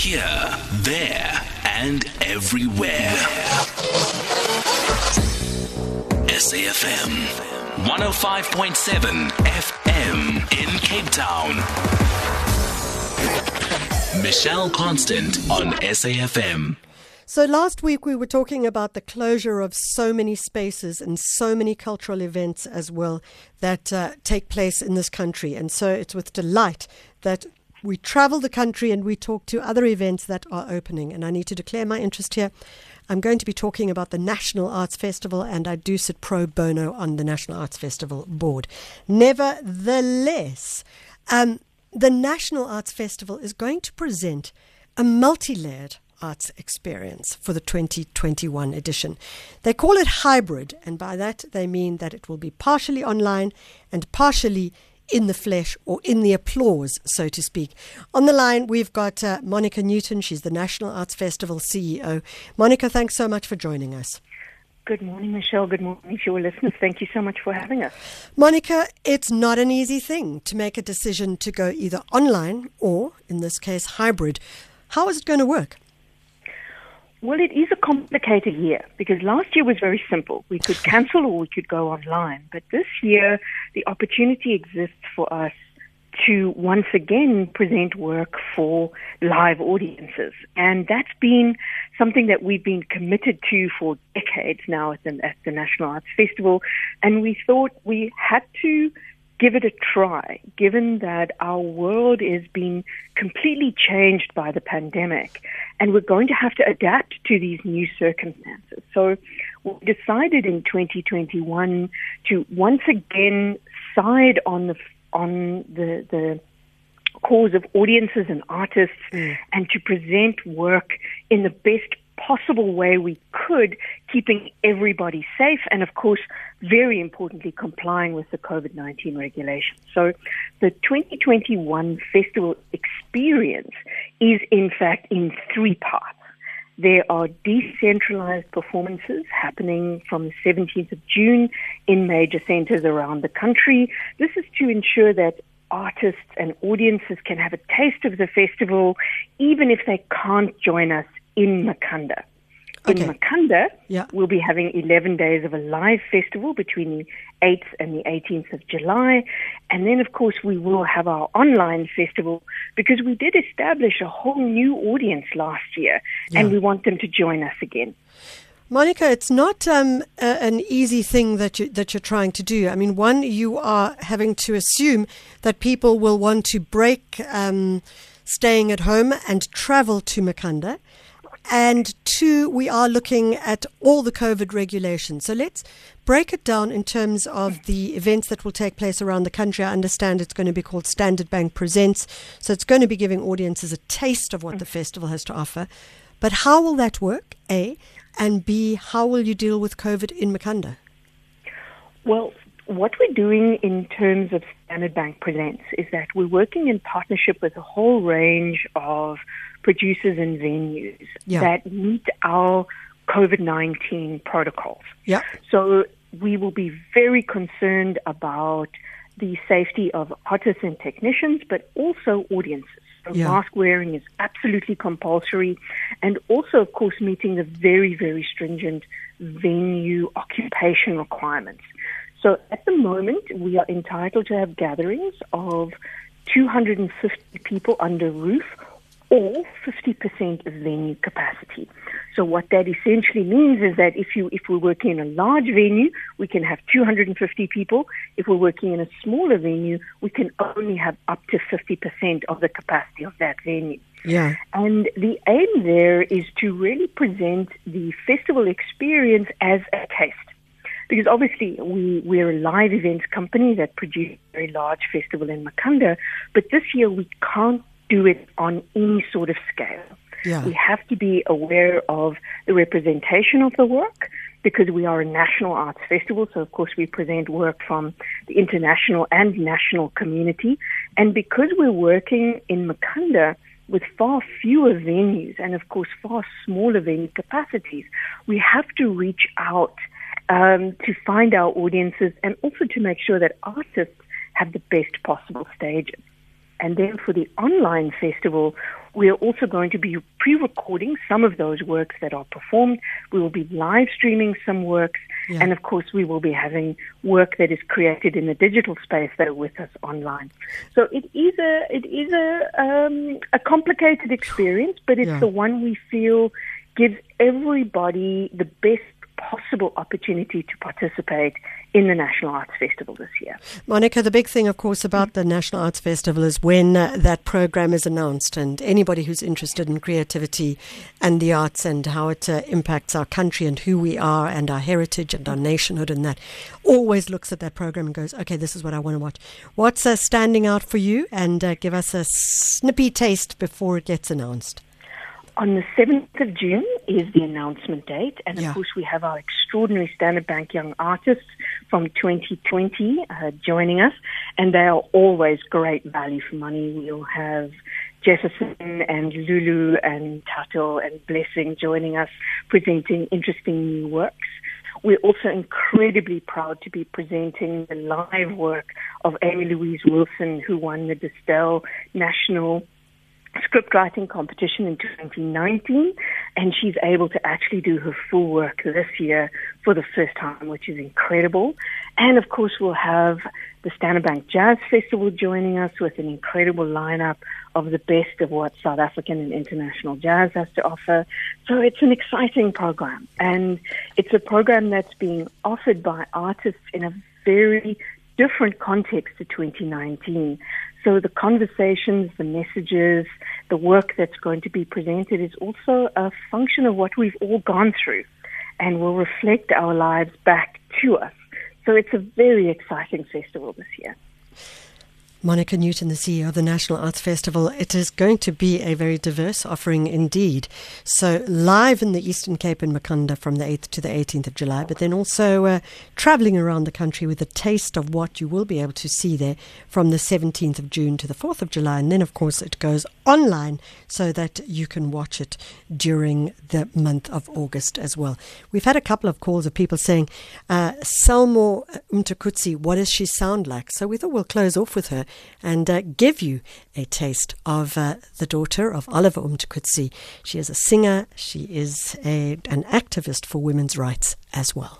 Here, there, and everywhere. SAFM 105.7 FM in Cape Town. Michelle Constant on SAFM. So last week we were talking about the closure of so many spaces and so many cultural events as well that uh, take place in this country. And so it's with delight that we travel the country and we talk to other events that are opening. And I need to declare my interest here. I'm going to be talking about the National Arts Festival, and I do sit pro bono on the National Arts Festival board. Nevertheless, um, the National Arts Festival is going to present a multi layered arts experience for the 2021 edition. They call it hybrid, and by that they mean that it will be partially online and partially in the flesh or in the applause, so to speak. On the line, we've got uh, Monica Newton. She's the National Arts Festival CEO. Monica, thanks so much for joining us. Good morning, Michelle. Good morning to your listeners. Thank you so much for having us. Monica, it's not an easy thing to make a decision to go either online or, in this case, hybrid. How is it going to work? Well, it is a complicated year because last year was very simple. We could cancel or we could go online. But this year, the opportunity exists for us to once again present work for live audiences. And that's been something that we've been committed to for decades now at the, at the National Arts Festival. And we thought we had to give it a try, given that our world is being completely changed by the pandemic, and we're going to have to adapt to these new circumstances. So we decided in 2021 to once again side on the on the the cause of audiences and artists mm. and to present work in the best possible way we could, keeping everybody safe and, of course, very importantly, complying with the COVID 19 regulations. So the 2021 festival experience is, in fact, in three parts. There are decentralized performances happening from the 17th of June in major centers around the country. This is to ensure that artists and audiences can have a taste of the festival, even if they can't join us in Makhanda. Okay. In Makhanda, yeah. we'll be having 11 days of a live festival between the 8th and the 18th of July. And then, of course, we will have our online festival because we did establish a whole new audience last year yeah. and we want them to join us again. Monica, it's not um, a, an easy thing that you that you're trying to do. I mean, one, you are having to assume that people will want to break um, staying at home and travel to Makhanda. And two, we are looking at all the COVID regulations. So let's break it down in terms of the events that will take place around the country. I understand it's going to be called Standard Bank Presents. So it's going to be giving audiences a taste of what the mm. festival has to offer. But how will that work? A. And B, how will you deal with COVID in Makhanda? Well, what we're doing in terms of Standard Bank Presents is that we're working in partnership with a whole range of producers and venues yeah. that meet our COVID 19 protocols. Yeah. So we will be very concerned about the safety of artists and technicians, but also audiences. So yeah. mask wearing is absolutely compulsory, and also, of course, meeting the very, very stringent venue occupation requirements. So at the moment, we are entitled to have gatherings of 250 people under roof or 50% of venue capacity. So what that essentially means is that if you if we're working in a large venue, we can have 250 people. If we're working in a smaller venue, we can only have up to 50% of the capacity of that venue. Yeah. And the aim there is to really present the festival experience as a taste. Because obviously we, we're a live events company that produces a very large festival in Makhanda, but this year we can't do it on any sort of scale. Yeah. We have to be aware of the representation of the work because we are a national arts festival. So, of course, we present work from the international and national community. And because we're working in Makhanda with far fewer venues and, of course, far smaller venue capacities, we have to reach out um, to find our audiences and also to make sure that artists have the best possible stages. and then for the online festival, we are also going to be pre-recording some of those works that are performed. We will be live streaming some works, yeah. and of course, we will be having work that is created in the digital space that are with us online. So it is a it is a um, a complicated experience, but it's yeah. the one we feel gives everybody the best possible opportunity to participate in the National Arts Festival this year. Monica, the big thing, of course, about the National Arts Festival is when uh, that program is announced, and anybody who's interested in creativity and the arts and how it uh, impacts our country and who we are and our heritage and our nationhood and that always looks at that program and goes, okay, this is what I want to watch. What's uh, standing out for you? And uh, give us a snippy taste before it gets announced. On the 7th of June is the announcement date, and of yeah. course, we have our extraordinary Standard Bank Young Artists from 2020 uh, joining us, and they are always great value for money. We'll have Jefferson and Lulu and Tato and Blessing joining us presenting interesting new works. We're also incredibly proud to be presenting the live work of Amy Louise Wilson, who won the Distell National script writing competition in 2019, and she's able to actually do her full work this year for the first time, which is incredible. And of course, we'll have the Standard Bank Jazz Festival joining us with an incredible lineup of the best of what South African and international jazz has to offer. So it's an exciting program, and it's a program that's being offered by artists in a very different context to 2019. So the conversations, the messages, the work that's going to be presented is also a function of what we've all gone through and will reflect our lives back to us. So it's a very exciting festival this year. Monica Newton, the CEO of the National Arts Festival. It is going to be a very diverse offering indeed. So, live in the Eastern Cape in Makhanda from the 8th to the 18th of July, but then also uh, traveling around the country with a taste of what you will be able to see there from the 17th of June to the 4th of July. And then, of course, it goes online so that you can watch it during the month of August as well. We've had a couple of calls of people saying, uh, Selmor Mtukudzi, what does she sound like? So, we thought we'll close off with her and uh, give you a taste of uh, the daughter of Oliver Mtukudzi. She is a singer, she is a, an activist for women's rights as well.